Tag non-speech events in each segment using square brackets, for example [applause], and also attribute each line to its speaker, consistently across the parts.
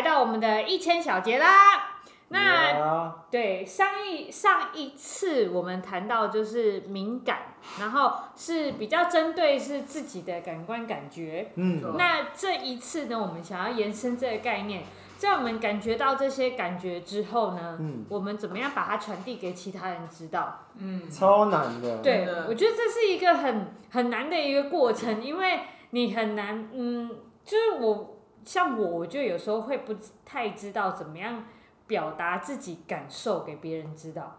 Speaker 1: 来到我们的一千小节啦。那
Speaker 2: Yeah.
Speaker 1: 对上一上一次我们谈到就是敏感，然后是比较针对是自己的感官感觉。
Speaker 2: 嗯，
Speaker 1: 那这一次呢，我们想要延伸这个概念，在我们感觉到这些感觉之后呢，
Speaker 2: 嗯
Speaker 1: 我们怎么样把它传递给其他人知道？
Speaker 3: 嗯，
Speaker 2: 超难的。
Speaker 3: 对，
Speaker 1: 我觉得这是一个很很难的一个过程，因为你很难，嗯，就是我像我，我就有时候会不太知道怎么样表达自己感受给别人知道。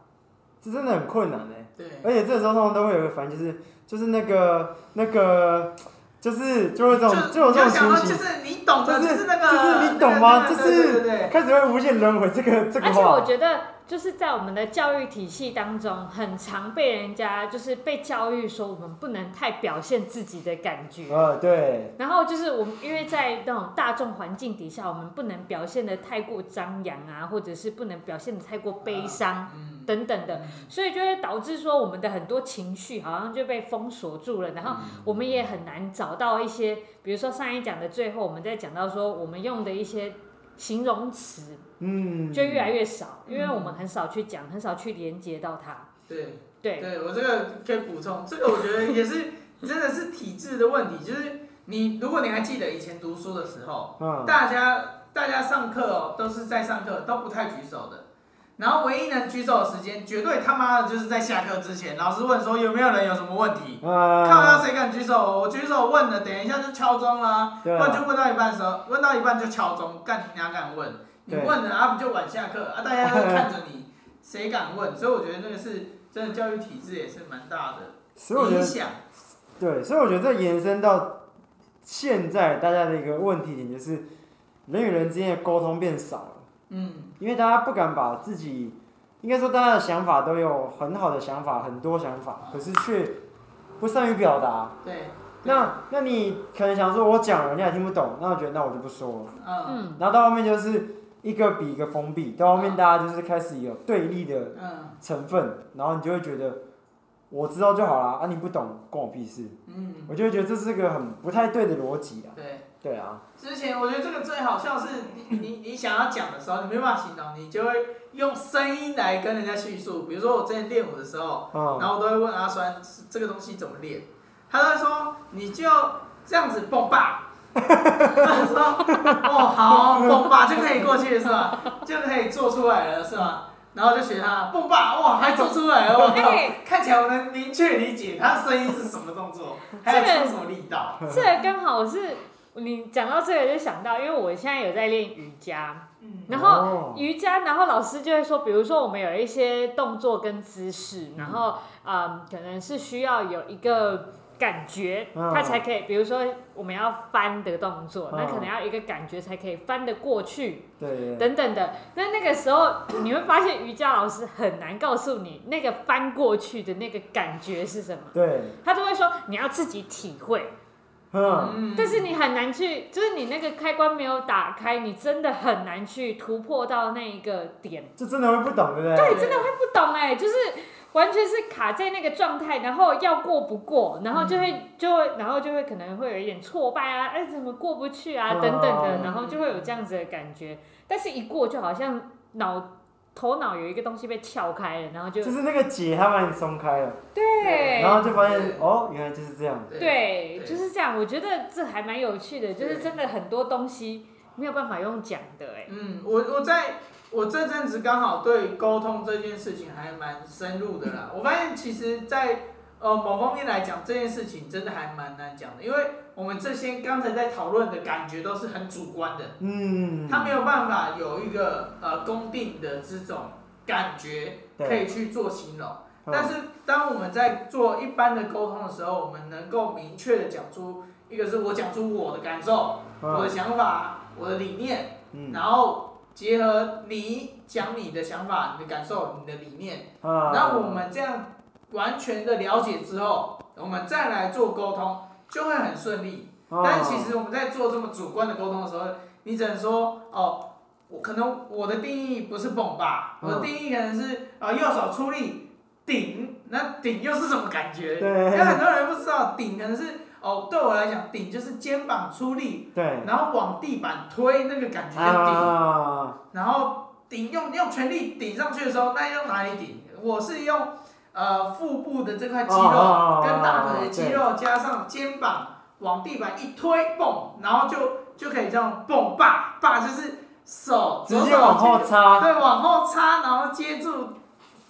Speaker 2: 这真的很困难哎。
Speaker 3: 对，
Speaker 2: 而且这时候通常都会有一个反应，就是就是那个那个，就是就会这种就有
Speaker 3: 这种
Speaker 2: 情形就
Speaker 3: 是你懂的，
Speaker 2: 就是
Speaker 3: 是那个，
Speaker 2: 就是你懂吗？就是开始会无限轮回这个这个
Speaker 1: 而且我。觉得，就是在我们的教育体系当中，很常被人家就是被教育说，我们不能太表现自己的感觉。
Speaker 2: 呃，对，
Speaker 1: 然后就是我们，因为在那种大众环境底下，我们不能表现的太过张扬啊，或者是不能表现的太过悲伤
Speaker 3: 嗯，
Speaker 1: 等等的，所以就会导致说我们的很多情绪好像就被封锁住了，然后我们也很难找到一些，比如说上一讲的最后，我们在讲到说我们用的一些形容词
Speaker 2: 嗯，
Speaker 1: 就越来越少，因为
Speaker 3: 嗯
Speaker 1: 我们很少去讲，很少去连接到它。
Speaker 3: 对。
Speaker 1: 对，
Speaker 3: 对我这个可以补充，这个我觉得也是 [laughs] 真的是体制的问题，就是你如果你还记得以前读书的时候，
Speaker 2: 嗯，
Speaker 3: 大家大家上课哦都是在上课都不太举手的，然后唯一能举手的时间，绝对他妈的就是在下课之前，老师问说有没有人有什么问题，
Speaker 2: 啊，
Speaker 3: 靠要谁敢举手，我举手问了，等一下就敲钟啦，不
Speaker 2: 对啊。
Speaker 3: 然就问到一半的时候，问到一半就敲钟，干你哪敢问？你
Speaker 2: 对
Speaker 3: 问了啊不就晚下课啊，大家都看着你，谁敢问？所以我觉得那个是真的教育体制也是蛮大的
Speaker 2: 所以我觉得，
Speaker 3: 影响。
Speaker 2: 对，所以我觉得这延伸到现在大家的一个问题点就是，人与人之间的沟通变少了，
Speaker 3: 嗯，
Speaker 2: 因为大家不敢把自己，应该说大家的想法都有很好的想法，很多想法，可是却不善于表达。
Speaker 3: 对，
Speaker 2: 那那你可能想说，我讲了，你也听不懂，那我觉得那我就不说了。
Speaker 3: 嗯
Speaker 1: 嗯，
Speaker 2: 然后到后面就是一个比一个封闭，到后面大家就是开始有对立的
Speaker 3: 嗯
Speaker 2: 成分，然后你就会觉得我知道就好啦，啊你不懂关我屁事，
Speaker 3: 嗯，
Speaker 2: 我就会觉得这是个很不太对的逻辑啊。
Speaker 3: 对。
Speaker 2: 对啊，
Speaker 3: 之前我觉得这个最好笑是你 [coughs] 你你想要讲的时候，你没办法形容，你就会用声音来跟人家叙述。比如说我之前练舞的时候，然
Speaker 2: 嗯，
Speaker 3: 后我都会问阿酸这个东西怎么练，他都会说你就这样子蹦吧，[laughs] 他说哦好蹦吧就可以过去了是吧？就可以做出来了是吧？然后就学他蹦吧，哇还做出来了，我靠
Speaker 1: 哎，
Speaker 3: 看起来我能明确理解他声音是什么动作，还有出什么力道。
Speaker 1: 这个刚好是你讲到这个就想到，因为我现在有在练瑜伽，
Speaker 3: 嗯。
Speaker 1: 然后
Speaker 2: 哦。
Speaker 1: 瑜伽，然后老师就会说，比如说我们有一些动作跟姿势，然后嗯，可能是需要有一个感觉，
Speaker 2: 嗯
Speaker 1: 它才可以，比如说我们要翻的动作，那
Speaker 2: 嗯
Speaker 1: 可能要一个感觉才可以翻得过去，
Speaker 2: 对，
Speaker 1: 等等的。那那个时候你会发现瑜伽老师很难告诉你那个翻过去的那个感觉是什么，
Speaker 2: 对，
Speaker 1: 他都会说你要自己体会。
Speaker 2: 嗯，
Speaker 3: 嗯
Speaker 1: 但是你很难去，就是你那个开关没有打开，你真的很难去突破到那一个点。
Speaker 2: 就真的会不懂，对不对？
Speaker 1: 对，真的会不懂哎，就是完全是卡在那个状态，然后要过不过，然后就会就会，然后就会可能会有一点挫败啊，哎，怎么过不去啊，等等的，
Speaker 2: 嗯
Speaker 1: 然后就会有这样子的感觉。但是一过就好像脑头脑有一个东西被撬开了，然后就
Speaker 2: 就是那个结它把你松开了，
Speaker 1: 对，
Speaker 2: 然后就发
Speaker 3: 现
Speaker 2: 哦，原来就是这样。
Speaker 1: 对，
Speaker 3: 对
Speaker 1: 就是这样。我觉得这还蛮有趣的，就是真的很多东西没有办法用讲的，哎，
Speaker 3: 嗯，我我在我这阵子刚好对沟通这件事情还蛮深入的啦。我发现其实，在呃某方面来讲，这件事情真的还蛮难讲的，因为我们这些刚才在讨论的感觉都是很主观的，
Speaker 2: 嗯，
Speaker 3: 他没有办法有一个呃公定的这种感觉可以去做形容。
Speaker 2: 嗯。
Speaker 3: 但是当我们在做一般的沟通的时候，我们能够明确的讲出，一个是我讲出我的感受、我的想法、我的理念，
Speaker 2: 嗯，
Speaker 3: 然后结合你讲你的想法、你的感受、你的理念，
Speaker 2: 啊
Speaker 3: 然后我们这样完全的了解之后，我们再来做沟通就会很顺利。
Speaker 2: 啊
Speaker 3: 但其实我们在做这么主观的沟通的时候，你只能说哦，我可能我的定义不是蹦吧，我的定义可能是呃右手出力顶，那顶又是什么感觉？
Speaker 2: 对
Speaker 3: 因为很多人不知道顶可能是哦，对我来讲，顶就是肩膀出力，
Speaker 2: 对，
Speaker 3: 然后往地板推，那个感觉就顶，
Speaker 2: 啊，
Speaker 3: 然后顶用用全力顶上去的时候，那用哪里顶？我是用呃腹部的这块肌肉跟大腿的肌肉，加上肩膀往地板一推，蹦，然后就就可以这样蹦霸霸，就是手
Speaker 2: 直接往后插，
Speaker 3: 对，往后插，然后接住，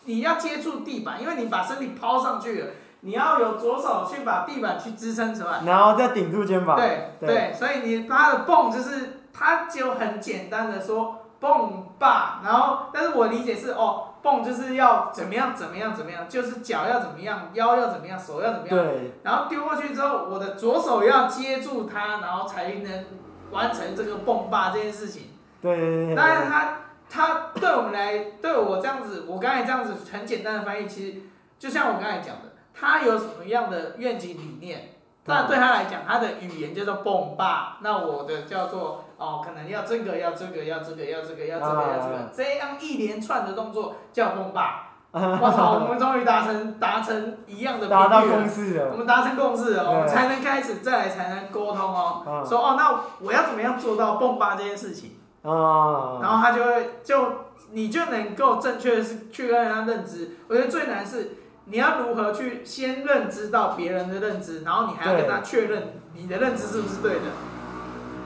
Speaker 3: 你要接住地板，因为你把身体抛上去了。你要有左手去把地板去支撑出来，
Speaker 2: 然后再顶住肩膀。
Speaker 3: 对对，对，所以你它的蹦就是，它就很简单的说蹦吧，然后但是我理解是哦，蹦就是要怎么样怎么样怎么样，就是脚要怎么样，腰要怎么样，手要怎么样，
Speaker 2: 对，
Speaker 3: 然后丢过去之后，我的左手要接住它，然后才能完成这个蹦吧这件事情。
Speaker 2: 对对对。
Speaker 3: 但是它它对我们来，对我这样子，我刚才这样子很简单的翻译，其实就像我刚才讲的。他有什么样的愿景理念？那对他来讲，他的语言叫做蹦吧。那我的叫做哦，可能要这个，要这个，要这个，要这个，要这个，要这个，这样一连串的动作叫蹦吧。我操，我们终于达成达成一样的
Speaker 2: 达到共识了。
Speaker 3: 我们达成共识哦，我们才能开始再来才能沟通哦。说哦，那我要怎么样做到蹦吧这件事情？
Speaker 2: 啊。
Speaker 3: 然后他就会就你就能够正确的是去跟人家认知。我觉得最难是。你要如何去先认知到别人的认知，然后你还要跟他确认你的认知是不是对的？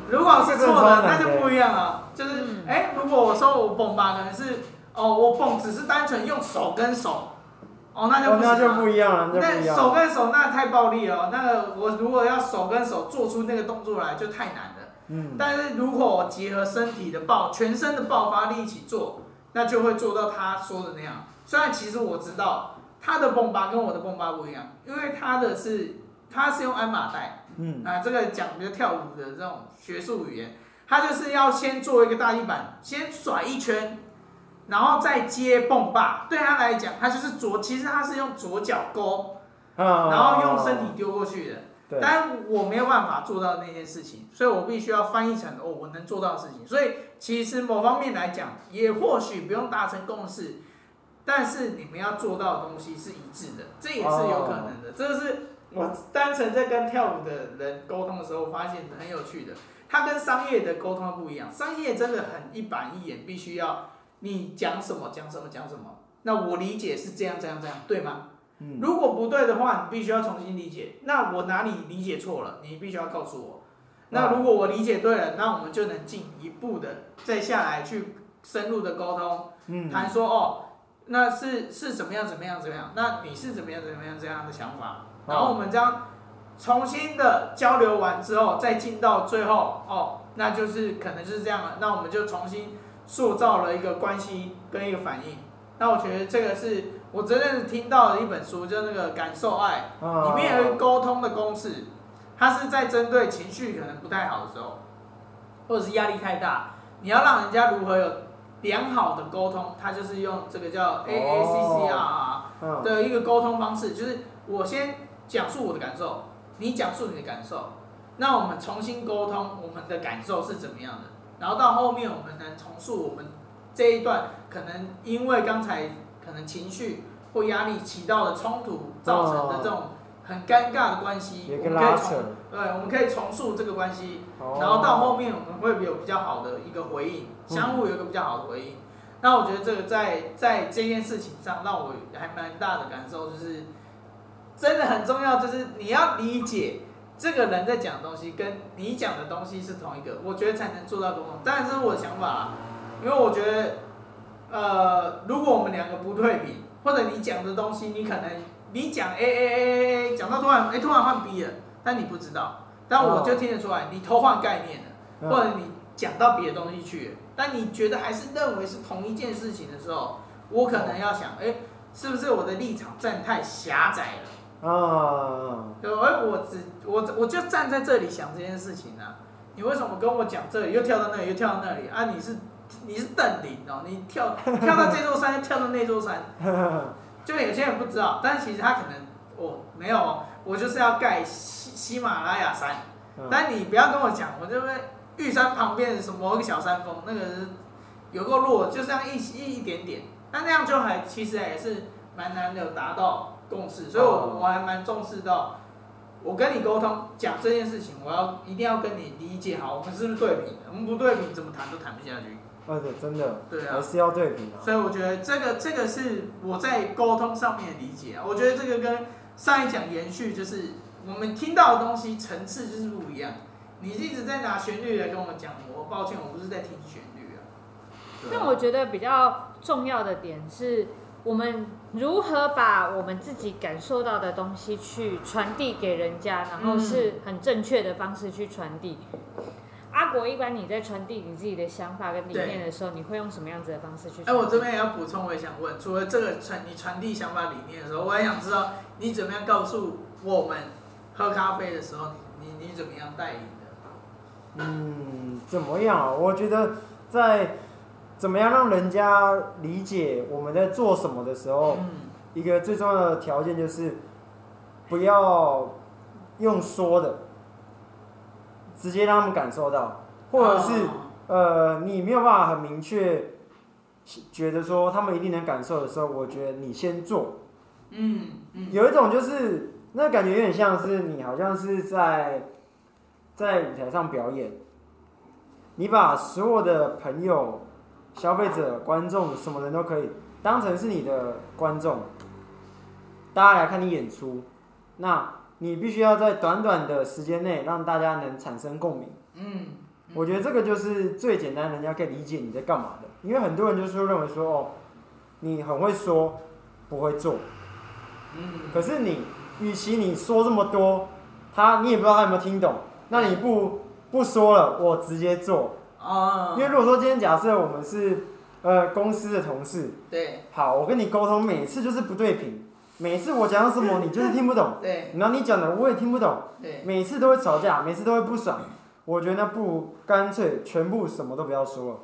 Speaker 3: 如果是错的，那就不一样了。就是，哎、欸，如果我说我蹦吧，可能是，哦，我蹦只是单纯用手跟手，哦，那就不行了。
Speaker 2: 那就不一样了，
Speaker 3: 那手跟手那太暴力了。那个我如果要手跟手做出那个动作来，就太难了。嗯。但是如果我结合身体的爆，全身的爆发力一起做，那就会做到他说的那样。虽然其实我知道。他的蹦吧跟我的蹦吧不一样，因为他的是他是用鞍马带，嗯，啊，这个讲比较跳舞的这种学术语言，他就是要先做一个大地板，先甩一圈，然后再接蹦霸。对他来讲，他就是左，其实他是用左脚勾，然后用身体丢过去的。但我没有办法做到那件事情，所以我必须要翻译成哦，我能做到的事情。所以其实某方面来讲，也或许不用达成共识。但是你们要做到的东西是一致的，这也是有可能的。这个是我单纯在跟跳舞的人沟通的时候发现很有趣的。他跟商业的沟通不一样，商业真的很一板一眼，必须要你讲什么讲什么讲什么。那我理解是这样这样这样，对吗？如果不对的话，你必须要重新理解。那我哪里理解错了？你必须要告诉我。那如果我理解对了，那我们就能进一步的再下来去深入的沟通，谈说哦。那是是怎么样怎么样怎么样？那你是怎么样怎么样这样的想法？然后我们这样重新的交流完之后，再进到最后哦，那就是可能就是这样了。那我们就重新塑造了一个关系跟一个反应。那我觉得这个是我真正听到的一本书，就那个《感受爱》，里面有一个沟通的公式，它是在针对情绪可能不太好的时候，或者是压力太大，你要让人家如何有。良好的沟通，它就是用这个叫 A A C C R 的一个沟通方式，就是我先讲述我的感受，你讲述你的感受，那我们重新沟通我们的感受是怎么样的，然后到后面我们能重述我们这一段可能因为刚才可能情绪或压力起到的冲突造成的这种很尴尬的关系，我们可以重对，我们可以重述这个关系，然后到后面我们会有比较好的一个回应。相互有一个比较好的回应，那我觉得这个在在这件事情上让我还蛮大的感受，就是真的很重要，就是你要理解这个人在讲的东西跟你讲的东西是同一个，我觉得才能做到沟通。当然是我的想法啦，因为我觉得，呃，如果我们两个不对比，或者你讲的东西，你可能你讲 A A A A A，讲到突然哎突然换 B 了，但你不知道，但我就听得出来你偷换概念了，或者你讲到别的东西去。但你觉得还是认为是同一件事情的时候，我可能要想，哎、是不是我的立场站太狭窄了？啊，对，哎，我只我我就站在这里想这件事情呢、啊。你为什么跟我讲这里，又跳到那里，又跳到那里啊？你是你是邓林哦，你跳跳到这座山，又跳到那座山，[laughs] 就有些人不知道，但其实他可能哦没有，我就是要盖喜喜马拉雅山，但你不要跟我讲，我这边。玉山旁边什么一个小山峰，那个是有个落，就这样一一一点点，那那样就还其实也是蛮难的达到共识，所以我我还蛮重视到我跟你沟通讲这件事情，我要一定要跟你理解好，我们是不是对平的？我们不对平，怎么谈都谈不下去。
Speaker 2: 而且，真的，
Speaker 3: 对啊
Speaker 2: 还是要对平啊。
Speaker 3: 所以我觉得这个这个是我在沟通上面的理解啊。我觉得这个跟上一讲延续，就是我们听到的东西层次就是不一样。你一直在拿旋律来跟我讲，我抱歉，我不是在听旋律啊。
Speaker 1: 但我觉得比较重要的点是，我们如何把我们自己感受到的东西去传递给人家，然后是很正确的方式去传递。阿国，一般你在传递你自己的想法跟理念的时候，你会用什么样子的方式去？
Speaker 3: 哎，我这边也要补充，我也想问，除了这个传你传递想法理念的时候，我还想知道你怎么样告诉我们喝咖啡的时候，你你，你怎么样带领的？
Speaker 2: 嗯，怎么样啊？我觉得在怎么样让人家理解我们在做什么的时候，
Speaker 3: 嗯，
Speaker 2: 一个最重要的条件就是不要用说的。直接让他们感受到，或者是、oh. 呃，你没有办法很明确觉得说他们一定能感受的时候，我觉得你先做。
Speaker 3: 嗯嗯。
Speaker 2: 有一种就是那感觉有点像是你好像是在在舞台上表演，你把所有的朋友、消费者、观众，什么人都可以当成是你的观众，大家来看你演出，那。你必须要在短短的时间内让大家能产生共鸣。
Speaker 3: 嗯，
Speaker 2: 我觉得这个就是最简单，人家可以理解你在干嘛的。因为很多人就是认为说，哦，你很会说，不会做。
Speaker 3: 嗯。
Speaker 2: 可是你，与其你说这么多，他你也不知道他有没有听懂，那你不不说了，我直接做。
Speaker 3: 哦。
Speaker 2: 因为如果说今天假设我们是呃公司的同事，
Speaker 3: 对。
Speaker 2: 好，我跟你沟通，每次就是不对频。每次我讲什么，你就是听不懂。
Speaker 3: 对。
Speaker 2: 然后你讲的我也听不懂。
Speaker 3: 对。
Speaker 2: 每次都会吵架，每次都会不爽。我觉得那不如干脆全部什么都不要说了。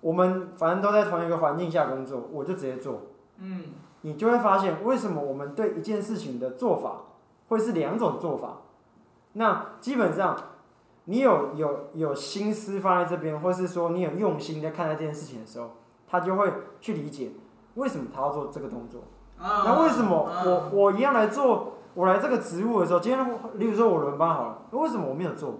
Speaker 2: 我们反正都在同一个环境下工作，我就直接做。
Speaker 3: 嗯。你
Speaker 2: 就会发现为什么我们对一件事情的做法会是两种做法。那基本上，你有有有心思放在这边，或是说你有用心在看待这件事情的时候，他就会去理解为什么他要做这个动作。那为什么我我一样来做，我来这个职务的时候，今天例如说我轮班好了，为什么我没有做？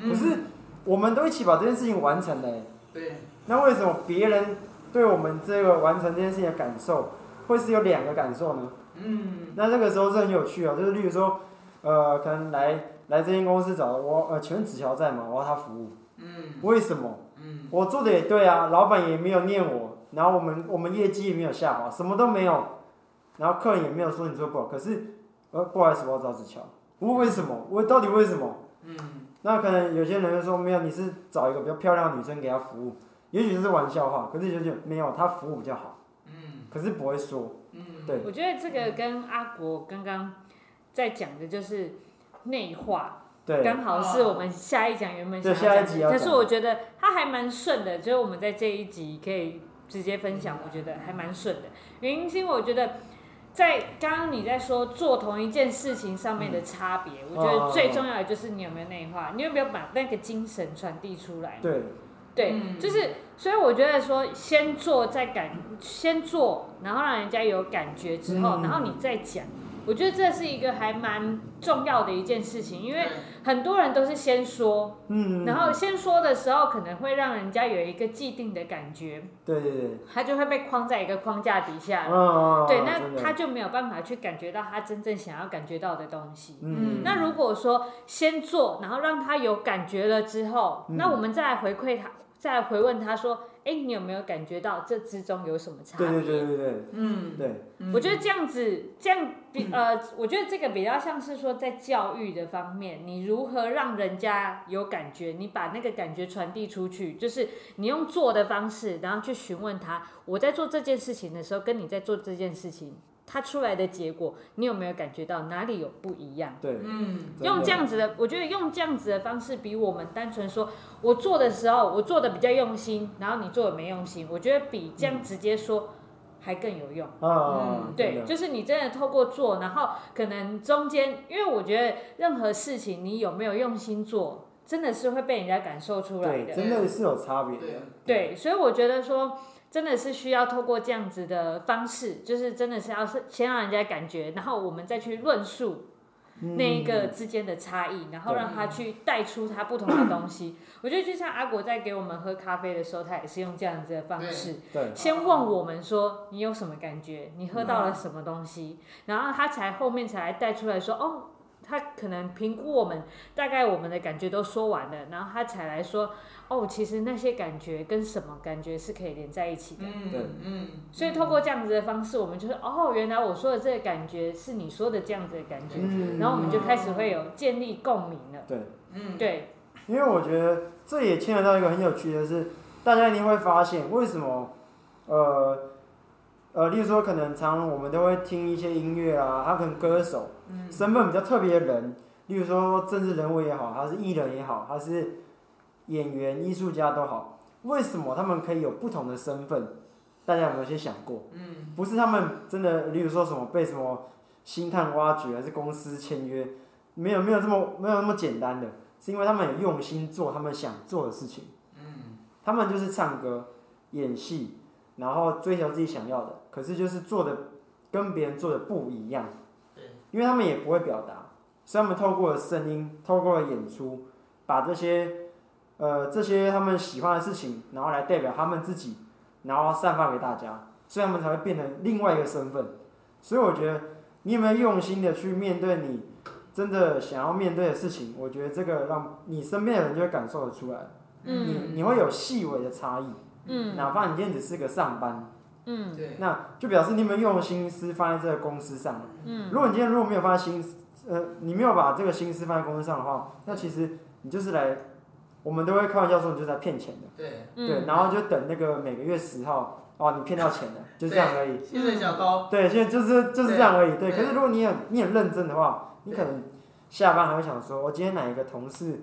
Speaker 2: 可是我们都一起把这件事情完成了。
Speaker 3: 对。
Speaker 2: 那为什么别人对我们这个完成这件事情的感受，会是有两个感受呢？
Speaker 3: 嗯。
Speaker 2: 那这个时候是很有趣哦，就是例如说，呃，可能来来这间公司找我，呃，请问子乔在吗？我要他服务。
Speaker 3: 嗯。
Speaker 2: 为什么？
Speaker 3: 嗯。我
Speaker 2: 做的也对啊，老板也没有念我，然后我们我们业绩也没有下滑，什么都没有。然后客人也没有说你做不好，可是，呃，不好意思，我要找子乔。我为什么？我到底为什么？
Speaker 3: 嗯。
Speaker 2: 那可能有些人就说没有，你是找一个比较漂亮的女生给他服务，也许是玩笑话，可是就就没有，他服务比较好。
Speaker 3: 嗯。可
Speaker 2: 是不会说。
Speaker 3: 嗯。
Speaker 2: 对。
Speaker 1: 我觉得这个跟阿国刚刚在讲的就是内化。
Speaker 2: 对。
Speaker 1: 刚好是我们下一讲原本想要讲的。
Speaker 2: 对，下一集要讲。
Speaker 1: 可是我觉得它还蛮顺的，就是我们在这一集可以直接分享，我觉得还蛮顺的。原因是因为我觉得。在刚刚你在说做同一件事情上面的差别，嗯、我觉得最重要的就是你有没有内化，你有没有把那个精神传递出来？
Speaker 2: 对，
Speaker 1: 对，
Speaker 3: 嗯、
Speaker 1: 就是，所以我觉得说先做再感，先做，然后让人家有感觉之后，嗯、然后你再讲。我觉得这是一个还蛮重要的一件事情，因为很多人都是先说，
Speaker 2: 嗯，
Speaker 1: 然后先说的时候可能会让人家有一个既定的感觉，
Speaker 2: 对对对，
Speaker 1: 他就会被框在一个框架底下，
Speaker 2: 哦，
Speaker 1: 对，那他就没有办法去感觉到他真正想要感觉到的东西。
Speaker 2: 嗯，
Speaker 1: 那如果说先做，然后让他有感觉了之后，那我们再来回馈他，再来回问他说。哎，你有没有感觉到这之中有什么差别？
Speaker 2: 对对对对对，
Speaker 3: 嗯，
Speaker 2: 对。
Speaker 1: 我觉得这样子，这样比呃，我觉得这个比较像是说在教育的方面，你如何让人家有感觉，你把那个感觉传递出去，就是你用做的方式，然后去询问他，我在做这件事情的时候，跟你在做这件事情。它出来的结果，你有没有感觉到哪里有不一样？
Speaker 2: 对，
Speaker 3: 嗯，
Speaker 1: 用这样子的，我觉得用这样子的方式，比我们单纯说我做的时候，我做的比较用心，然后你做的没用心，我觉得比这样直接说还更有用。
Speaker 2: 嗯，
Speaker 1: 嗯，对，就是你真的透过做，然后可能中间，因为我觉得任何事情你有没有用心做，真的是会被人家感受出来的，
Speaker 2: 真的是有差别的。
Speaker 1: 对，所以我觉得说。真的是需要透过这样子的方式，就是真的是要先让人家感觉，然后我们再去论述，那一个之间的差异，然后让他去带出他不同的东西。我觉得就像阿果在给我们喝咖啡的时候，他也是用这样子的方式，先问我们说你有什么感觉，你喝到了什么东西，然后他才后面才带出来说哦。他可能评估我们大概我们的感觉都说完了，然后他才来说哦，其实那些感觉跟什么感觉是可以连在一起的。
Speaker 3: 嗯，对，嗯。
Speaker 1: 所以透过这样子的方式，我们就是哦，原来我说的这个感觉是你说的这样子的感觉，嗯，然后我们就开始会有建立共鸣了。
Speaker 2: 对，
Speaker 1: 嗯，对。
Speaker 2: 因为我觉得这也牵扯到一个很有趣的是，大家一定会发现为什么呃呃，例如说可能常常我们都会听一些音乐啊，他可能歌手。身份比较特别的人，例如说政治人物也好，还是艺人也好，还是演员、艺术家都好，为什么他们可以有不同的身份？大家有没有先想过？嗯，不是他们真的，例如说什么被什么星探挖掘，还是公司签约，没有没有这么没有那么简单的，是因为他们有用心做他们想做的事情。嗯，他们就是唱歌、演戏，然后追求自己想要的，可是就是做的跟别人做的不一样。因为他们也不会表达，所以他们透过了声音，透过了演出，把这些，呃，这些他们喜欢的事情，然后来代表他们自己，然后散发给大家，所以他们才会变成另外一个身份。所以我觉得，你有没有用心的去面对你真的想要面对的事情？我觉得这个让你身边的人就会感受得出来，嗯，你你会有细微的差异，嗯，哪怕你今天只是个上班。嗯，对，那就表示你们用心思放在这个公司上。嗯，如果你今天如果没有放在心思，呃，你没有把这个心思放在公司上的话，那其实你就是来，我们都会开玩笑说你就是来骗钱的。对，对，然后就等那个每个月十号，哦，你骗到钱了，[laughs] 就这样而已。
Speaker 3: 薪水小高。
Speaker 2: 对，现在就是就是这样而已。对，可是如果你很你很认真的话，你可能下班还会想说，我今天哪一个同事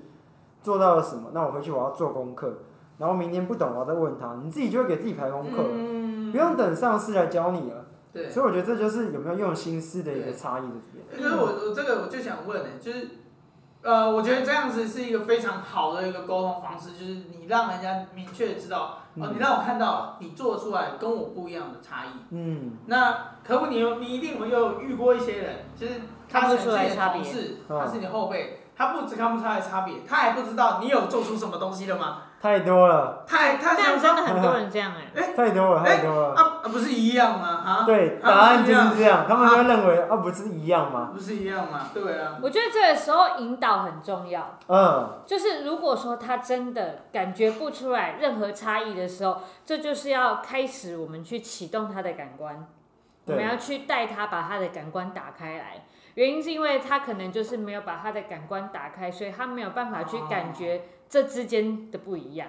Speaker 2: 做到了什么，那我回去我要做功课，然后明天不懂我要再问他，你自己就会给自己排功课。嗯。不用等上司来教你了，对，所以我觉得这就是有没有用心思的一个差异的这边。
Speaker 3: 因为我我这个我就想问呢，就是，呃，我觉得这样子是一个非常好的一个沟通方式，就是你让人家明确知道，哦，你让我看到你做出来跟我不一样的差异。嗯。那可不，你有你一定有有遇过一些人，就是他是你的同事，他是你的后辈，他不只看不出来差别，他还不知道你有做出什么东西了吗？
Speaker 2: 太多了，
Speaker 3: 太太
Speaker 1: 这样真的很多人这样哎、欸，
Speaker 2: 太多了太多了。
Speaker 3: 啊啊不是一样吗？啊，
Speaker 2: 对，答案就是这样，他们会认为啊不是一样吗？
Speaker 3: 不是一样吗？对啊，
Speaker 1: 我觉得这个时候引导很重要，嗯，就是如果说他真的感觉不出来任何差异的时候，这就是要开始我们去启动他的感官，我们要去带他把他的感官打开来。原因是因为他可能就是没有把他的感官打开，所以他没有办法去感觉这之间的不一样。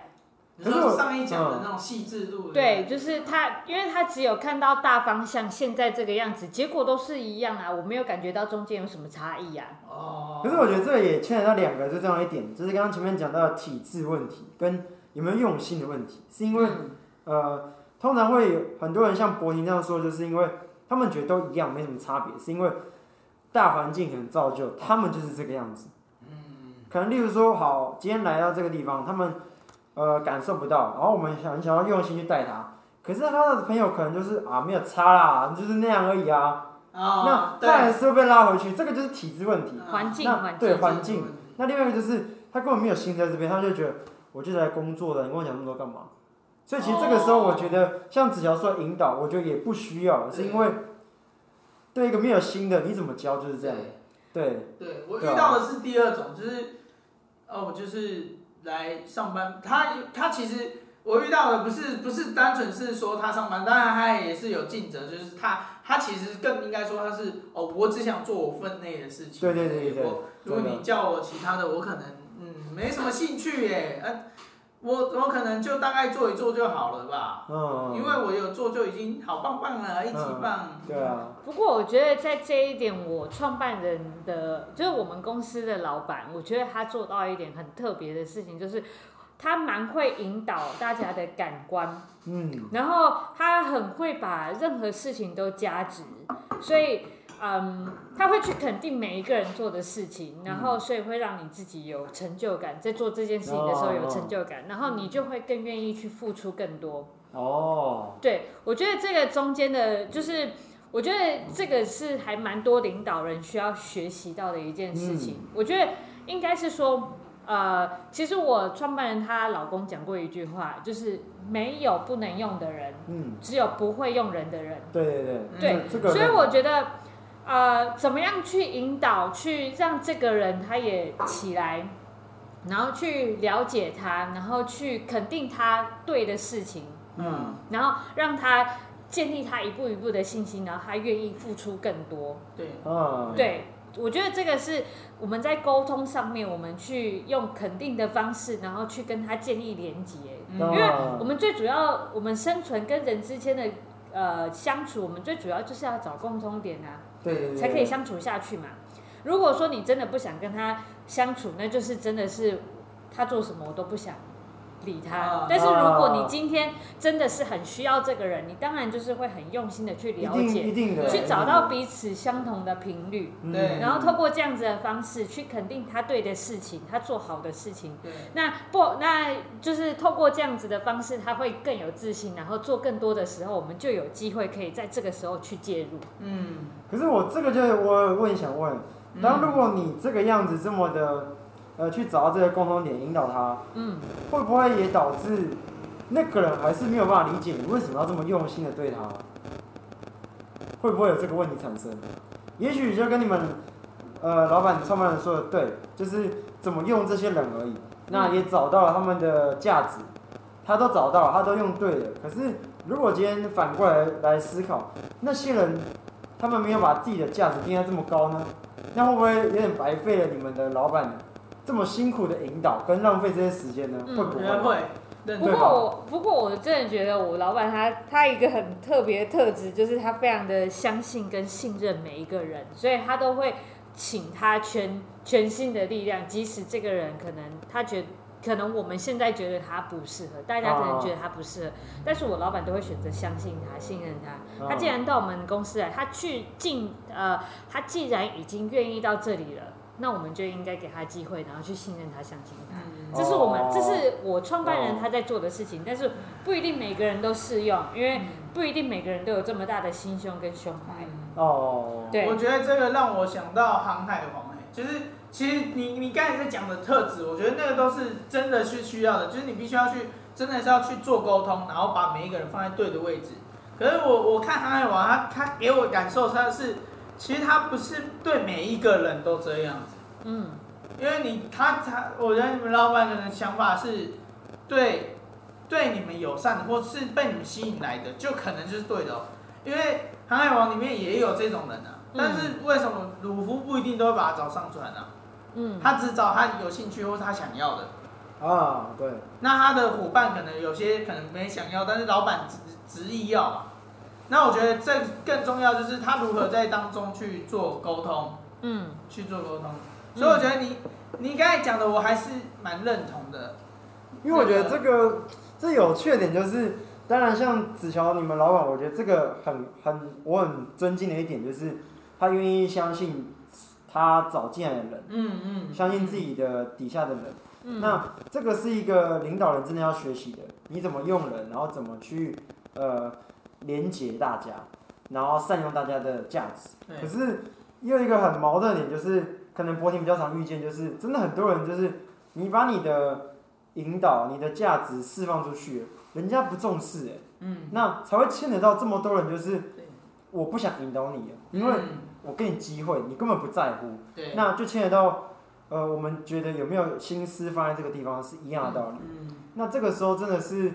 Speaker 3: 可是我上一讲的那种细致度。
Speaker 1: 对，就是他，因为他只有看到大方向，现在这个样子，结果都是一样啊，我没有感觉到中间有什么差异啊。
Speaker 2: 哦。可是我觉得这也牵扯到两个最重要一点，就是刚刚前面讲到的体制问题跟有没有用心的问题，是因为、嗯、呃，通常会有很多人像博婷这样说，就是因为他们觉得都一样，没什么差别，是因为。大环境很造就，他们就是这个样子。嗯，可能例如说，好，今天来到这个地方，他们呃感受不到，然后我们想想要用心去带他，可是他的朋友可能就是啊没有差啦，就是那样而已啊。哦。那他还是会被拉回去，这个就是体制问题。
Speaker 1: 环境。
Speaker 2: 那对环境。那另外一个就是他根本没有心在这边，他就觉得我就是来工作的，你跟我讲那么多干嘛？所以其实这个时候，我觉得像子乔说的引导，我觉得也不需要，是因为。对一个没有心的，你怎么教就是这样。对。对，
Speaker 3: 对我遇到的是第二种，就是，哦，就是来上班，他他其实我遇到的不是不是单纯是说他上班，当然他也是有尽责，就是他他其实更应该说他是哦，我只想做我分内的事情。
Speaker 2: 对对对对。
Speaker 3: 我如果你叫我其他的，我可能嗯没什么兴趣耶，呃我我可能就大概做一做就好了吧，嗯，因为我有做就已经好棒棒了，一级棒。
Speaker 2: 嗯、对啊。
Speaker 1: 不过我觉得在这一点，我创办人的就是我们公司的老板，我觉得他做到一点很特别的事情，就是他蛮会引导大家的感官，嗯，然后他很会把任何事情都加值，所以。嗯，他会去肯定每一个人做的事情，然后所以会让你自己有成就感，在做这件事情的时候有成就感，然后你就会更愿意去付出更多。哦，对，我觉得这个中间的，就是我觉得这个是还蛮多领导人需要学习到的一件事情。
Speaker 2: 嗯、
Speaker 1: 我觉得应该是说，呃，其实我创办人她老公讲过一句话，就是没有不能用的人，
Speaker 2: 嗯，
Speaker 1: 只有不会用人的人。
Speaker 2: 对对对，
Speaker 1: 对，
Speaker 2: 嗯、
Speaker 1: 所以我觉得，呃，怎么样去引导，去让这个人他也起来，然后去了解他，然后去肯定他对的事情，
Speaker 2: 嗯，
Speaker 1: 然后让他。建立他一步一步的信心，然后他愿意付出更多。
Speaker 3: 对，
Speaker 2: 嗯，
Speaker 1: 对，我觉得这个是我们在沟通上面，我们去用肯定的方式，然后去跟他建立连接。
Speaker 2: 嗯、
Speaker 1: 因为我们最主要，我们生存跟人之间的呃相处，我们最主要就是要找共通点啊，
Speaker 2: 对，对，对，
Speaker 1: 才可以相处下去嘛。如果说你真的不想跟他相处，那就是真的是他做什么我都不想。理他，但是如果你今天真的是很需要这个人，你当然就是会很用心的去了解，去找到彼此相同的频率，
Speaker 3: 对，
Speaker 1: 然后透过这样子的方式去肯定他对的事情，他做好的事情，
Speaker 3: 对，
Speaker 1: 那不，那就是透过这样子的方式，他会更有自信，然后做更多的时候，我们就有机会可以在这个时候去介入。
Speaker 3: 嗯，
Speaker 2: 可是我这个就是我问想问，当如果你这个样子这么的。呃，去找到这个共同点，引导他，
Speaker 1: 嗯，
Speaker 2: 会不会也导致那个人还是没有办法理解你为什么要这么用心的对他？会不会有这个问题产生？也许就跟你们，呃，老板创办人说的对，就是怎么用这些人而已。那也找到了他们的价值，他都找到了，他都用对了。可是如果今天反过来来思考，那些人他们没有把自己的价值定在这么高呢？那会不会有点白费了你们的老板？这么辛苦的引导跟浪费这些时间呢？会不会？
Speaker 3: 会。
Speaker 1: 不过我不过我真的觉得我老板他他一个很特别的特质就是他非常的相信跟信任每一个人，所以他都会请他全全新的力量，即使这个人可能他觉得可能我们现在觉得他不适合，大家可能觉得他不适合，但是我老板都会选择相信他，信任他。他既然到我们公司来，他去进呃，他既然已经愿意到这里了。那我们就应该给他机会，然后去信任他，相信他。这是我们，这是我创办人他在做的事情，但是不一定每个人都适用，因为不一定每个人都有这么大的心胸跟胸怀。
Speaker 2: 哦，
Speaker 1: 对，
Speaker 3: 我觉得这个让我想到航海王，哎，就是其实你你刚才在讲的特质，我觉得那个都是真的是需要的，就是你必须要去，真的是要去做沟通，然后把每一个人放在对的位置。可是我我看航海王，他他给我感受他是。其实他不是对每一个人都这样子，
Speaker 1: 嗯，
Speaker 3: 因为你他他，我觉得你们老板可能想法是对对你们友善的，或是被你们吸引来的，就可能就是对的哦。因为《航海王》里面也有这种人啊，但是为什么鲁夫不一定都会把他找上船呢？嗯，他只找他有兴趣或是他想要的。
Speaker 2: 啊，对。
Speaker 3: 那他的伙伴可能有些可能没想要，但是老板执执意要嘛。那我觉得这更重要，就是他如何在当中去做沟通，嗯，去做沟通。所以我觉得你你刚才讲的，我还是蛮认同的。
Speaker 2: 因为我觉得这个这有缺点，就是当然像子乔你们老板，我觉得这个很很我很尊敬的一点，就是他愿意相信他找进来的人，嗯嗯，相信自己的底下的人。嗯，那这个是一个领导人真的要学习的，你怎么用人，然后怎么去呃。连接大家，然后善用大家的价值。可是又一个很矛盾的点，就是可能博婷比较常遇见，就是真的很多人就是你把你的引导、你的价值释放出去，人家不重视哎，嗯，那才会牵扯到这么多人，就是我不想引导你，因为我给你机会，你根本不在乎，对，那就牵扯到呃，我们觉得有没有心思放在这个地方是一样的道理，嗯，那这个时候真的是。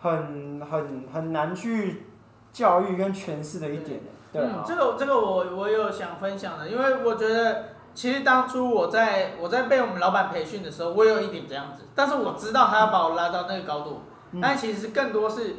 Speaker 2: 很很很难去教育跟诠释的一点，对，对啊，
Speaker 3: 嗯，这个这个我我有想分享的，因为我觉得其实当初我在我在被我们老板培训的时候，我有一点这样子，但是我知道他要把我拉到那个高度，嗯，但其实更多是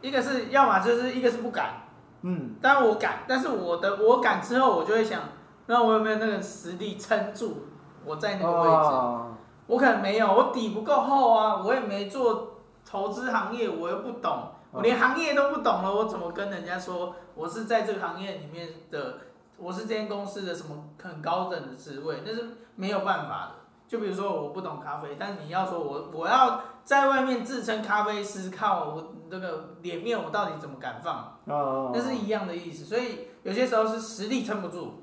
Speaker 3: 一个是要么就是一个是不敢，嗯，但我敢，但是我的我敢之后，我就会想，那我有没有那个实力撑住我在那个位置？哦，我可能没有，我底不够厚啊，我也没做。投资行业我又不懂，我连行业都不懂了，我怎么跟人家说我是在这个行业里面的，我是这间公司的什么很高等的职位？那是没有办法的。就比如说我不懂咖啡，但你要说我我要在外面自称咖啡师，靠我这个脸面我到底怎么敢放？
Speaker 2: 哦，
Speaker 3: 那是一样的意思。所以有些时候是实力撑不住，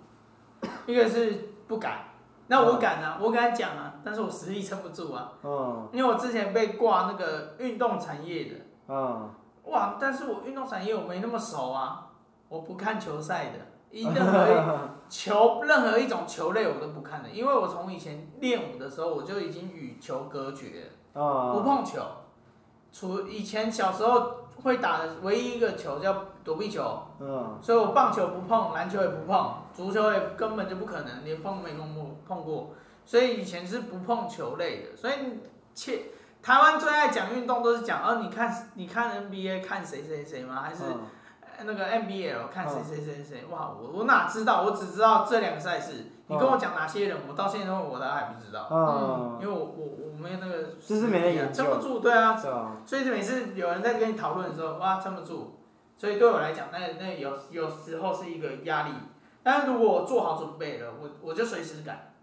Speaker 3: 一个是不敢。那我敢啊，我敢讲啊，但是我实力撑不住啊。
Speaker 2: 嗯，
Speaker 3: 因为我之前被挂那个运动产业的，
Speaker 2: 嗯，
Speaker 3: 哇，但是我运动产业我没那么熟啊，我不看球赛的，一任何一 [laughs] 球任何一种球类我都不看的，因为我从以前练舞的时候我就已经与球隔绝了，
Speaker 2: 嗯，
Speaker 3: 不碰球，除以前小时候会打的唯一一个球叫躲避球，
Speaker 2: 嗯，
Speaker 3: 所以我棒球不碰，篮球也不碰，足球也根本就不可能，连碰都没碰过碰过，所以以前是不碰球类的。所以切台湾最爱讲运动都是讲哦，你看你看 NBA 看谁谁谁吗？还是那个 NBL 看谁谁谁谁？哇，我我哪知道？我只知道这两个赛事。你跟我讲哪些人，我到现在我都还不知道。
Speaker 2: 嗯，
Speaker 3: 因为我我我没有那个，
Speaker 2: 就是没人研，
Speaker 3: 撑不住，对啊。所以每次有人在跟你讨论的时候，哇，撑不住。所以对我来讲，那那有有时候是一个压力。但是如果我做好准备了，我我就随时改。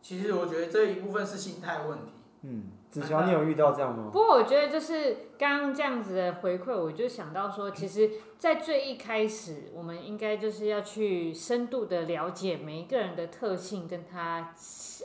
Speaker 3: 其实我觉得这一部分是心态问题。
Speaker 2: 嗯，子乔，你有遇到这样吗？
Speaker 1: 不过我觉得就是刚刚这样子的回馈，我就想到说，其实，在最一开始，我们应该就是要去深度的了解每一个人的特性，跟他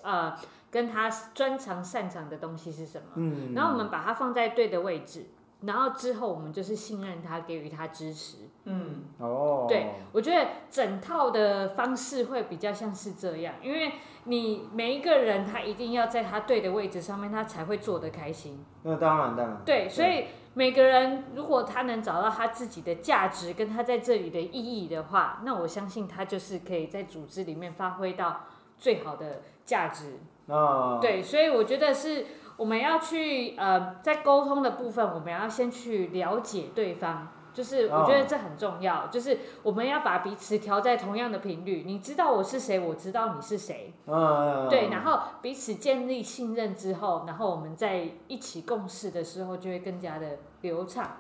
Speaker 1: 呃，跟他专长擅长的东西是什么。
Speaker 2: 嗯。
Speaker 1: 然后我们把它放在对的位置，然后之后我们就是信任他，给予他支持。
Speaker 3: 嗯。
Speaker 2: 哦。
Speaker 1: 对，我觉得整套的方式会比较像是这样，因为。你每一个人，他一定要在他对的位置上面，他才会做得开心。
Speaker 2: 那当然，当然。
Speaker 1: 对，所以每个人如果他能找到他自己的价值跟他在这里的意义的话，那我相信他就是可以在组织里面发挥到最好的价值。
Speaker 2: 啊。
Speaker 1: 对，所以我觉得是我们要去呃，在沟通的部分，我们要先去了解对方。就是我觉得这很重要，oh. 就是我们要把彼此调在同样的频率。你知道我是谁，我知道你是谁。
Speaker 2: 嗯。Uh.
Speaker 1: 对，然后彼此建立信任之后，然后我们在一起共事的时候就会更加的流畅。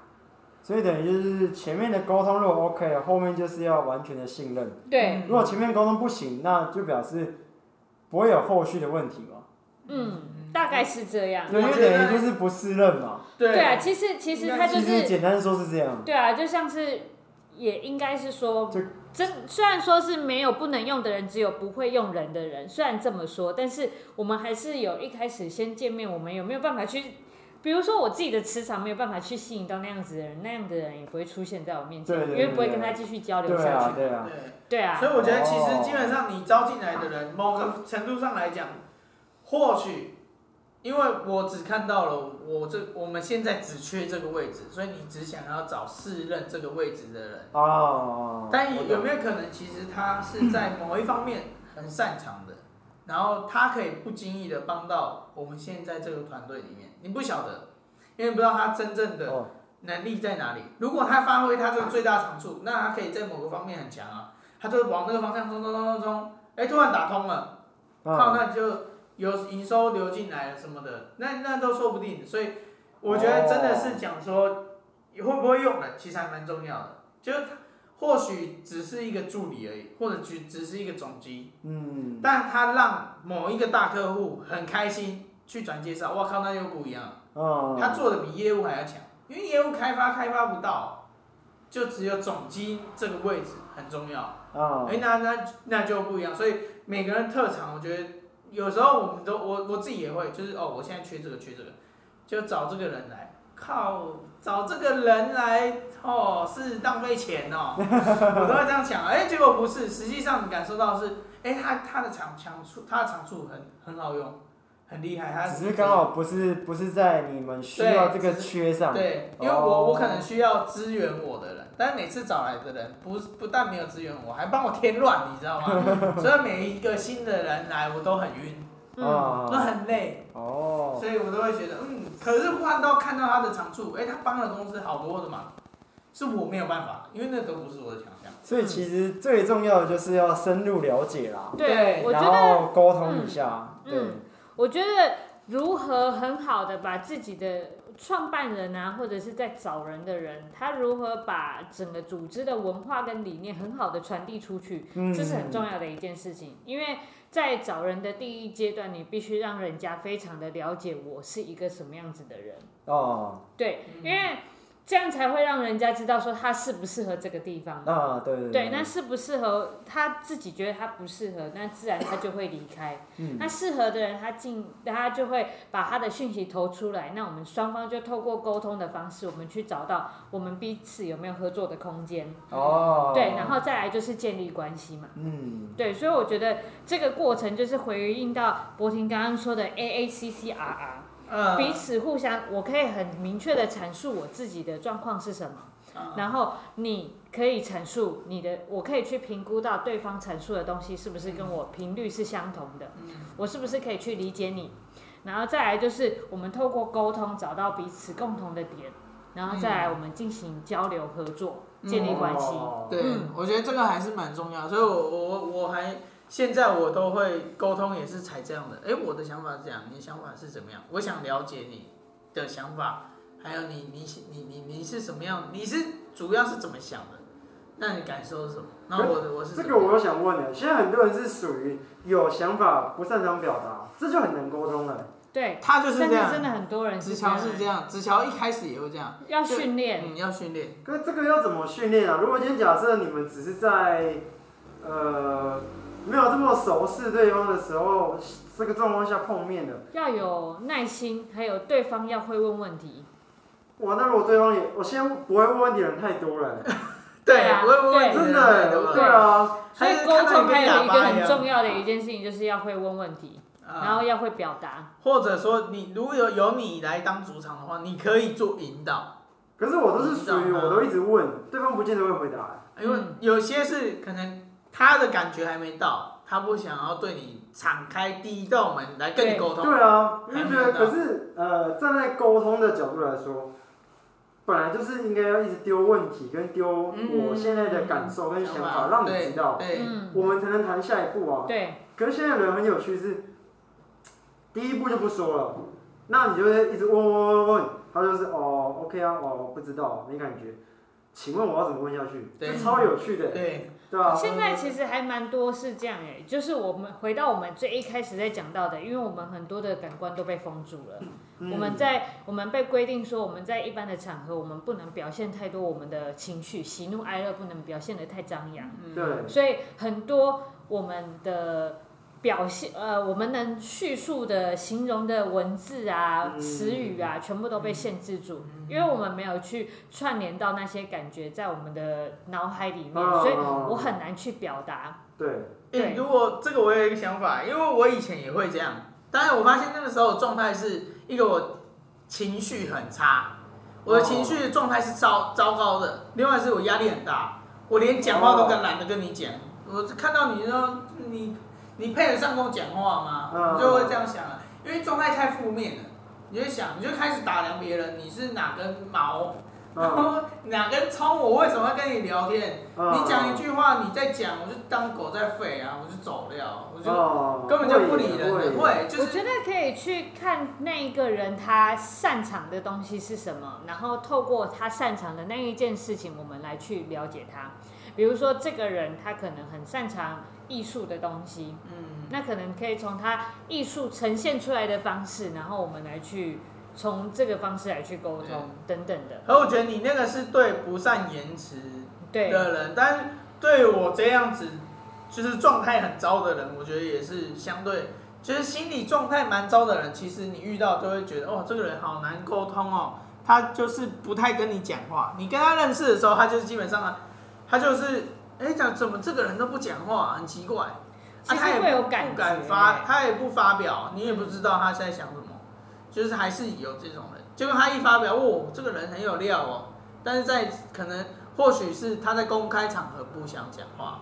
Speaker 2: 所以等于就是前面的沟通如果 OK 了，后面就是要完全的信任。
Speaker 1: 对。
Speaker 2: 如果前面沟通不行，那就表示不会有后续的问题嘛。
Speaker 1: 嗯。大概是这样，
Speaker 2: 对，因为等于就是不适任嘛。
Speaker 3: 对，
Speaker 1: 对啊，其实其实他就是
Speaker 2: 简单说是这样。
Speaker 1: 对啊，就像是也应该是说，真虽然说是没有不能用的人，只有不会用人的人。虽然这么说，但是我们还是有一开始先见面，我们有没有办法去？比如说我自己的磁场没有办法去吸引到那样子的人，那样的人也不会出现在我面前，
Speaker 2: 对对对对，
Speaker 1: 因为不会跟他继续交流下去。
Speaker 2: 对啊，对啊。
Speaker 3: 对啊。所以我觉得，其实基本上你招进来的人，某个程度上来讲，或许。因为我只看到了我这我们现在只缺这个位置，所以你只想要找适任这个位置的人。
Speaker 2: 哦。但
Speaker 3: 有没有可能，其实他是在某一方面很擅长的，然后他可以不经意的帮到我们现在这个团队里面。你不晓得，因为不知道他真正的能力在哪里。如果他发挥他这个最大长处，那他可以在某个方面很强啊，他就往那个方向冲冲冲冲冲，哎，突然打通了，靠，那就。有营收流进来了什么的，那那都说不定，所以我觉得真的是讲说你会不会用的，其实还蛮重要的。就或许只是一个助理而已，或者只只是一个总机，嗯，但他让某一个大客户很开心去转介绍，我靠，那又不一样。哦。他做的比业务还要强，因为业务开发开发不到，就只有总机这个位置很重要。哦。哎，那那那就不一样，所以每个人特长，我觉得。有时候我们都我我自己也会，就是哦，我现在缺这个缺这个，就找这个人来，靠，找这个人来哦，是浪费钱哦，[laughs] 我都会这样想，哎，结果不是，实际上你感受到是，哎，他他的长长处，他的长处很很好用，很厉害，他
Speaker 2: 只是刚好不是不是在你们需要这个缺上，
Speaker 3: 对，因为我我可能需要支援我的人。但是每次找来的人不不但没有支援我，还帮我添乱，你知道吗？[laughs] 所以每一个新的人来，我都很晕，嗯，都很累。哦。所以我都会觉得，嗯，可是换到看到他的长处，哎、欸，他帮的公司好多的嘛，是我没有办法，因为那都不是我的强项。
Speaker 2: 所以其实最重要的就是要深入了解啦，
Speaker 1: 对，
Speaker 2: 然后沟通一下，
Speaker 1: 嗯、
Speaker 2: 对、
Speaker 1: 嗯。我觉得如何很好的把自己的。创办人啊，或者是在找人的人，他如何把整个组织的文化跟理念很好的传递出去，这是很重要的一件事情。因为在找人的第一阶段，你必须让人家非常的了解我是一个什么样子的人。
Speaker 2: 哦，
Speaker 1: 对，因为。这样才会让人家知道说他适不适合这个地方
Speaker 2: 啊，对对对，
Speaker 1: 对，那适不适合他自己觉得他不适合，那自然他就会离开。嗯，那适合的人他进，他就会把他的讯息投出来，那我们双方就透过沟通的方式，我们去找到我们彼此有没有合作的空间。哦，对，然后再来就是建立关系嘛。嗯，对，所以我觉得这个过程就是回应到博婷刚刚说的 A A C C R R。彼此互相，我可以很明确的阐述我自己的状况是什么，然后你可以阐述你的，我可以去评估到对方阐述的东西是不是跟我频率是相同的，我是不是可以去理解你，然后再来就是我们透过沟通找到彼此共同的点，然后再来我们进行交流合作，建立关系。
Speaker 3: 对，我觉得这个还是蛮重要，所以我我我还。现在我都会沟通，也是采这样的。哎，我的想法是这样，你的想法是怎么样？我想了解你的想法，还有你你你你你是什么样？你是主要是怎么想的？那你感受是什么？然后我的我是
Speaker 2: 这个，我有想问的。现在很多人是属于有想法不擅长表达，这就很难沟通了。
Speaker 1: 对，
Speaker 3: 他就是这样。
Speaker 1: 真的很多人
Speaker 3: 子乔是这样，子乔一开始也会这样。
Speaker 1: 要训练，
Speaker 3: 嗯，要训练。
Speaker 2: 可是这个要怎么训练啊？如果今天假设你们只是在，呃。没有这么熟悉对方的时候，这个状况下碰面的，
Speaker 1: 要有耐心，还有对方要会问问题。
Speaker 2: 哇，那如果对方也，我先不会问问题的人太多了。[laughs]
Speaker 3: 对啊，不会问问题
Speaker 2: 真的，对啊。
Speaker 1: 所以沟通还有一个很重要的一件事情，就是要会问问题，然后要会表达。
Speaker 3: 或者说，你如果有由你来当主场的话，你可以做引导。
Speaker 2: 可是我都是属于我都一直问，对方不见得会回答。
Speaker 3: 因为有些是可能。他的感觉还没到，他不想要对你敞开第一道门来跟你沟通。
Speaker 2: 对啊，我就觉得，可是呃，站在沟通的角度来说，本来就是应该要一直丢问题，跟丢我现在的感受跟想法，让你知道，我们才能谈下一步啊。
Speaker 1: 对。
Speaker 2: 可是现在人很有趣，是第一步就不说了，那你就会一直问问问问，他就是哦，OK 啊，哦，不知道，没感觉，请问我要怎么问下去？这超有趣的。
Speaker 3: 对。
Speaker 1: 现在其实还蛮多是这样哎，就是我们回到我们最一开始在讲到的，因为我们很多的感官都被封住了。嗯、我们在我们被规定说，我们在一般的场合，我们不能表现太多我们的情绪，喜怒哀乐不能表现的太张扬。
Speaker 2: 对。
Speaker 1: 所以很多我们的。表现呃，我们能叙述的、形容的文字啊、词语啊，全部都被限制住，因为我们没有去串联到那些感觉在我们的脑海里面，所以我很难去表达。
Speaker 2: 对，
Speaker 3: 对。如果这个我有一个想法，因为我以前也会这样，但是我发现那个时候状态是一个我情绪很差，我的情绪状态是糟糟糕的，另外是我压力很大，我连讲话都更懒得跟你讲，我看到你说你。你配得上跟我讲话吗？你就会这样想了，因为状态太负面了，你就想，你就开始打量别人，你是哪根毛，然后哪根葱，我为什么会跟你聊天？你讲一句话，你在讲，我就当狗在吠啊，我就走了，我就根本就不理人。会，就是
Speaker 1: 我觉得可以去看那一个人他擅长的东西是什么，然后透过他擅长的那一件事情，我们来去了解他。比如说，这个人他可能很擅长艺术的东西，嗯，那可能可以从他艺术呈现出来的方式，然后我们来去从这个方式来去沟通等等的。
Speaker 3: 而我觉得你那个是对不善言辞的人，但是对我这样子就是状态很糟的人，我觉得也是相对，就是心理状态蛮糟的人，其实你遇到都会觉得哦，这个人好难沟通哦，他就是不太跟你讲话。你跟他认识的时候，他就是基本上啊。他就是，哎，讲怎么这个人都不讲话，很奇怪。
Speaker 1: 其实会有感觉。
Speaker 3: 不敢发，他也不发表，你也不知道他在想什么，就是还是有这种人。结果他一发表，哦，这个人很有料哦。但是在可能或许是他在公开场合不想讲话，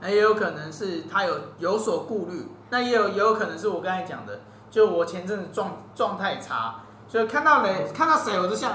Speaker 3: 那也有可能是他有有所顾虑。那也有也有可能是我刚才讲的，就我前阵子状状态差，所以看到人看到谁我就想。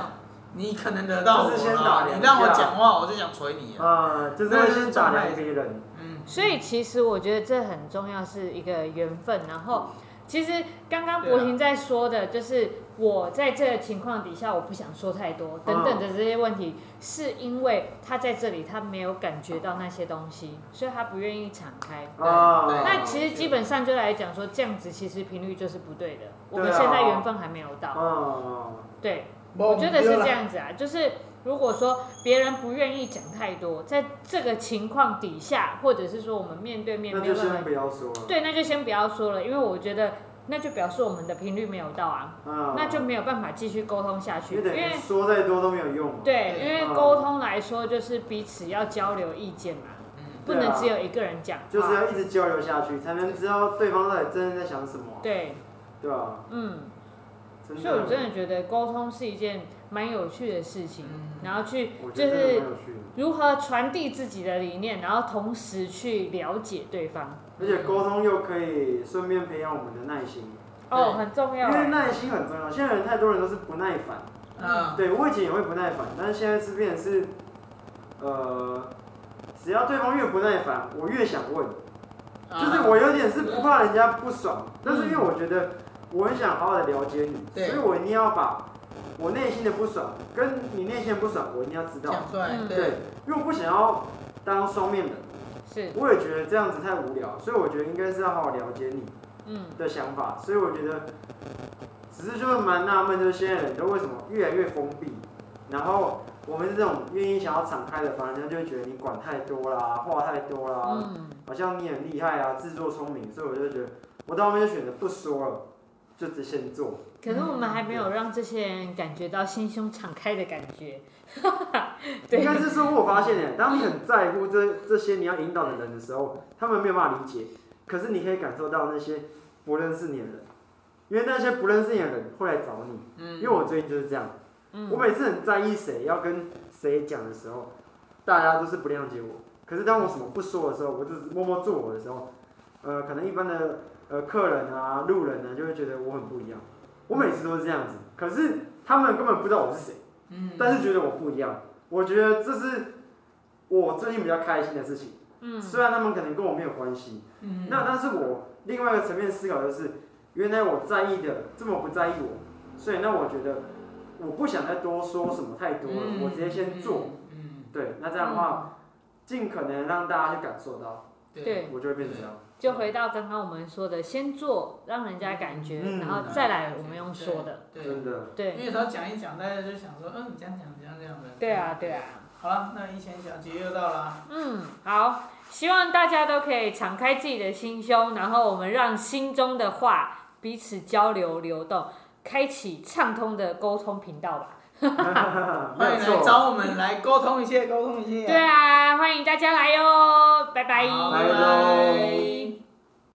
Speaker 3: 你可能得到我，你让我讲话，我就想捶你。
Speaker 2: 啊，就是先打量别人。
Speaker 1: 嗯，所以其实我觉得这很重要，是一个缘分。然后其实刚刚博婷在说的，就是我在这个情况底下，我不想说太多等等的这些问题，是因为他在这里他没有感觉到那些东西，所以他不愿意敞开。那其实基本上就来讲说，这样子其实频率就是不对的。我们现在缘分还没有到。对，我觉得是这样子啊，就是。如果说别人不愿意讲太多，在这个情况底下，或者是说我们面对面没有办法，
Speaker 2: 那就先不要说了。
Speaker 1: 对，那就先不要说了，因为我觉得那就表示我们的频率没有到啊，嗯、那就没有办法继续沟通下去。因为
Speaker 2: 说再多都没有用。
Speaker 1: 对，因为沟通来说就是彼此要交流意见嘛，嗯、不能只有一个人讲。
Speaker 2: 就是要一直交流下去，才能知道对方到底真的在想什么。
Speaker 1: 对，
Speaker 2: 对啊？
Speaker 1: 嗯，所以我真的觉得沟通是一件蛮有趣的事情。嗯然后去就是如何传递自己的理念，然后同时去了解对方，
Speaker 2: 而且沟通又可以顺便培养我们的耐心。
Speaker 1: 哦，很重要。
Speaker 2: 因为耐心很重要。现在人太多人都是不耐烦。嗯。对，我以前也会不耐烦，但是现在是变成是，呃，只要对方越不耐烦，我越想问。就是我有点是不怕人家不爽，但是因为我觉得我很想好好的了解你，所以我一定要把。我内心的不爽，跟你内心的不爽，我一定要知道。对，对，因为我不想要当双面人。是。我也觉得这样子太无聊，所以我觉得应该是要好好了解你，嗯，的想法。嗯、所以我觉得，只是就是蛮纳闷，就是现在人都为什么越来越封闭，然后我们是这种愿意想要敞开的，反而人家就会觉得你管太多啦，话太多啦，嗯，好像你很厉害啊，自作聪明，所以我就觉得，我到后面就选择不说了。就只先做，
Speaker 1: 可能我们还没有让这些人感觉到心胸敞开的感觉。[laughs]
Speaker 2: 对，应该是说，我发现哎，当你很在乎这这些你要引导的人的时候，他们没有办法理解。可是你可以感受到那些不认识你的人，因为那些不认识你的人会来找你。嗯。因为我最近就是这样。嗯。我每次很在意谁要跟谁讲的时候，大家都是不谅解我。可是当我什么不说的时候，我就是默默做我的时候，呃，可能一般的。呃，客人啊，路人呢，就会觉得我很不一样。我每次都是这样子，可是他们根本不知道我是谁，嗯，但是觉得我不一样。我觉得这是我最近比较开心的事情，嗯，虽然他们可能跟我没有关系，嗯，那但是我另外一个层面思考就是，原来我在意的这么不在意我，所以那我觉得我不想再多说什么太多了，我直接先做，嗯，对，那这样的话，尽可能让大家去感受到，对，我就会变成这样。
Speaker 1: 就回到刚刚我们说的，先做，让人家感觉，然后再来我们用说的。
Speaker 3: 对，真的。对。因为他讲一讲，大家就想说，嗯，你这样讲，这样这样的。
Speaker 1: 对啊，对啊。
Speaker 3: 好了，那一千小节又到了。
Speaker 1: 嗯，好，希望大家都可以敞开自己的心胸，然后我们让心中的话彼此交流流动，开启畅通的沟通频道吧。[laughs]
Speaker 3: 欢迎来找我们来沟通一些，沟通一些。
Speaker 1: 对啊，欢迎大家来哟，拜拜。
Speaker 3: 拜拜。